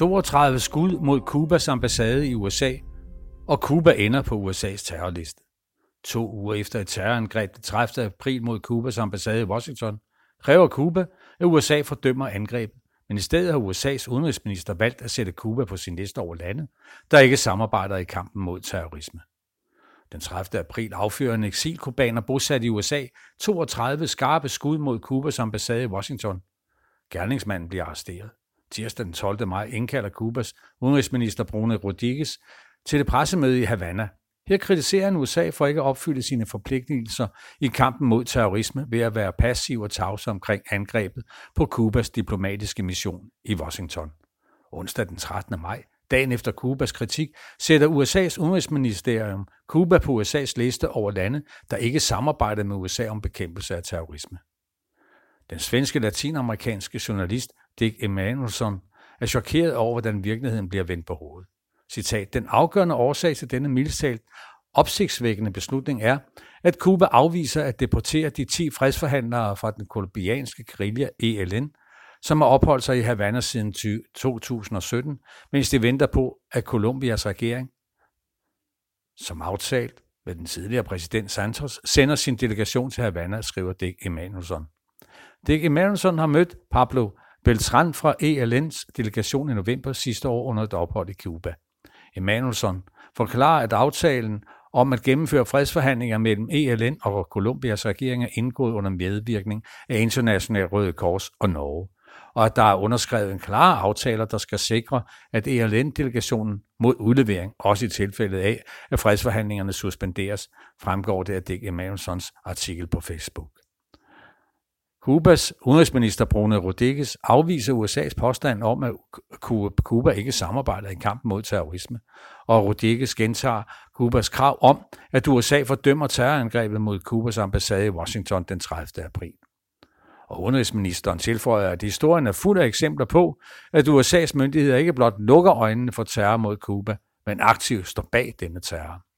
32 skud mod Kubas ambassade i USA, og Kuba ender på USA's terrorliste. To uger efter et terrorangreb den 30. april mod Kubas ambassade i Washington, kræver Kuba, at USA fordømmer angrebet, men i stedet har USA's udenrigsminister valgt at sætte Kuba på sin liste over lande, der ikke samarbejder i kampen mod terrorisme. Den 30. april affyrer en eksilkubaner bosat i USA 32 skarpe skud mod Kubas ambassade i Washington. Gerningsmanden bliver arresteret. Tirsdag den 12. maj indkalder Kubas udenrigsminister Bruno Rodriguez til det pressemøde i Havana. Her kritiserer han USA for ikke at opfylde sine forpligtelser i kampen mod terrorisme ved at være passiv og tavse omkring angrebet på Kubas diplomatiske mission i Washington. Onsdag den 13. maj, dagen efter Kubas kritik, sætter USA's udenrigsministerium Kuba på USA's liste over lande, der ikke samarbejder med USA om bekæmpelse af terrorisme. Den svenske latinamerikanske journalist Dick Emanuelson, er chokeret over, hvordan virkeligheden bliver vendt på hovedet. Citat, den afgørende årsag til denne mildestalt opsigtsvækkende beslutning er, at Cuba afviser at deportere de 10 fredsforhandlere fra den kolumbianske guerilla ELN, som har opholdt sig i Havana siden 2017, mens de venter på, at Colombias regering, som aftalt med den tidligere præsident Santos, sender sin delegation til Havana, skriver Dick Emanuelson. Dick Emanuelson har mødt Pablo Beltran fra ELN's delegation i november sidste år under et ophold i Cuba. Emanuelsson forklarer, at aftalen om at gennemføre fredsforhandlinger mellem ELN og Colombias regering er indgået under medvirkning af International Røde Kors og Norge, og at der er underskrevet en klar aftaler, der skal sikre, at ELN-delegationen mod udlevering, også i tilfældet af, at fredsforhandlingerne suspenderes, fremgår det af Dick Emanuelsons artikel på Facebook. Kubas udenrigsminister Bruno Rodriguez afviser USA's påstand om, at Kuba ikke samarbejder i kampen mod terrorisme, og Rodriguez gentager Kubas krav om, at USA fordømmer terrorangrebet mod Kubas ambassade i Washington den 30. april. Og udenrigsministeren tilføjer, at historien er fuld af eksempler på, at USA's myndigheder ikke blot lukker øjnene for terror mod Kuba, men aktivt står bag denne terror.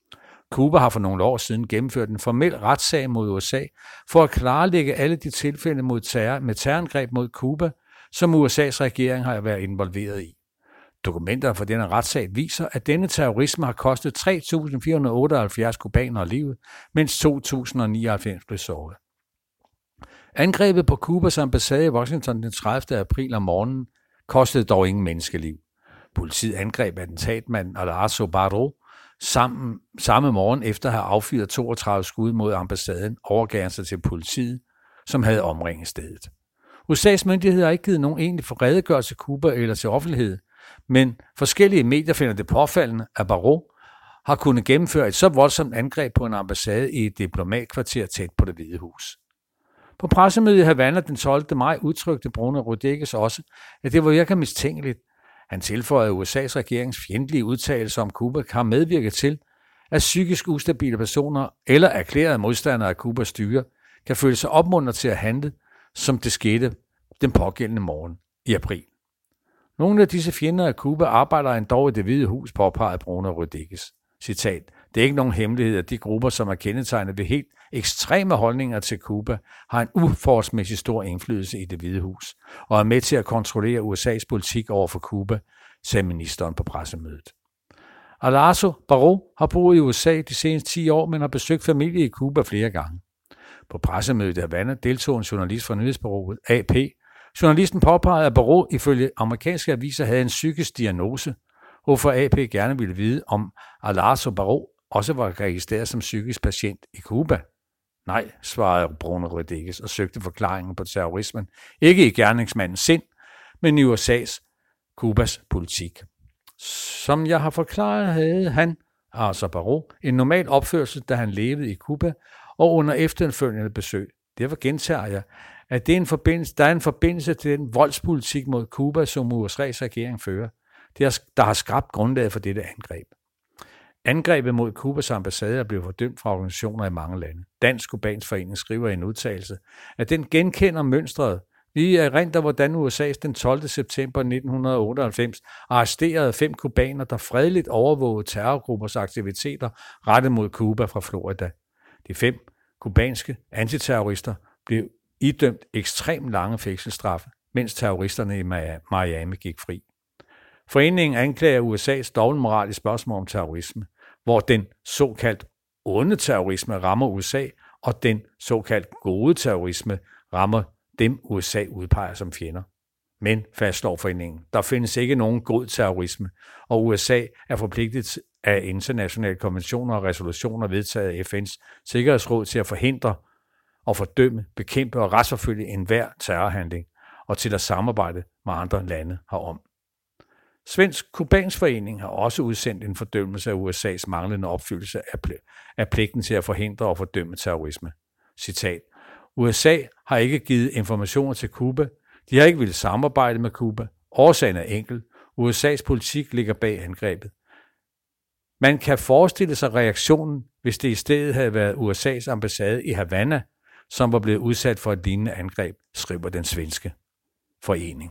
Cuba har for nogle år siden gennemført en formel retssag mod USA for at klarlægge alle de tilfælde mod terror, med terrorangreb mod Cuba, som USA's regering har været involveret i. Dokumenter fra denne retssag viser, at denne terrorisme har kostet 3.478 kubanere livet, mens 2.099 blev såret. Angrebet på Kubas ambassade i Washington den 30. april om morgenen kostede dog ingen menneskeliv. Politiet angreb attentatmanden Alonso Barro, Sammen, samme morgen efter at have affyret 32 skud mod ambassaden, overgav han sig til politiet, som havde omringet stedet. USA's myndigheder har ikke givet nogen egentlig for redegørelse til Kuba eller til offentlighed, men forskellige medier finder det påfaldende, at Barro har kunnet gennemføre et så voldsomt angreb på en ambassade i et diplomatkvarter tæt på det hvide hus. På pressemødet i Havana den 12. maj udtrykte Bruno Rodriguez også, at det var virkelig mistænkeligt, han tilføjede, at USA's regerings fjendtlige udtalelser om Kuba har medvirket til, at psykisk ustabile personer eller erklærede modstandere af Kubas styre kan føle sig opmuntret til at handle, som det skete den pågældende morgen i april. Nogle af disse fjender af Kuba arbejder endda i det hvide hus, påpegede Bruno Rodriguez. Citat. Det er ikke nogen hemmelighed, at de grupper, som er kendetegnet ved helt ekstreme holdninger til Kuba, har en uforholdsmæssig stor indflydelse i det hvide hus, og er med til at kontrollere USA's politik over for Kuba, sagde ministeren på pressemødet. Alarso Barro har boet i USA de seneste 10 år, men har besøgt familie i Kuba flere gange. På pressemødet i Havana deltog en journalist fra nyhedsbureauet AP. Journalisten påpegede, at Barro ifølge amerikanske aviser havde en psykisk diagnose, hvorfor AP gerne ville vide, om Alarso Barro også var registreret som psykisk patient i Cuba? Nej, svarede Bruno Rodriguez og søgte forklaringen på terrorismen. Ikke i gerningsmandens sind, men i USA's Kubas politik. Som jeg har forklaret, havde han, altså Barreau, en normal opførsel, da han levede i Kuba og under efterfølgende besøg. Derfor gentager jeg, at det er en forbindelse, der er en forbindelse til den voldspolitik mod Kuba, som USA's regering fører, der har skabt grundlaget for dette angreb. Angrebet mod Kubas ambassade er blevet fordømt fra organisationer i mange lande. Dansk Kubansk Forening skriver i en udtalelse, at den genkender mønstret. Vi erindrer, hvordan USA den 12. september 1998 arresterede fem kubaner, der fredeligt overvågede terrorgruppers aktiviteter rettet mod Kuba fra Florida. De fem kubanske antiterrorister blev idømt ekstremt lange fængselsstraffe, mens terroristerne i Miami gik fri. Foreningen anklager USA's dobbeltmoral i spørgsmål om terrorisme, hvor den såkaldt onde terrorisme rammer USA, og den såkaldt gode terrorisme rammer dem, USA udpeger som fjender. Men, fastslår foreningen, der findes ikke nogen god terrorisme, og USA er forpligtet af internationale konventioner og resolutioner vedtaget af FN's Sikkerhedsråd til at forhindre og fordømme, bekæmpe og retsforfølge enhver terrorhandling, og til at samarbejde med andre lande herom. Svensk Kubansk Forening har også udsendt en fordømmelse af USA's manglende opfyldelse af, pl- af pligten til at forhindre og fordømme terrorisme. Citat. USA har ikke givet informationer til Kuba. De har ikke ville samarbejde med Kuba. Årsagen er enkel. USA's politik ligger bag angrebet. Man kan forestille sig reaktionen, hvis det i stedet havde været USA's ambassade i Havana, som var blevet udsat for et lignende angreb, skriver den svenske forening.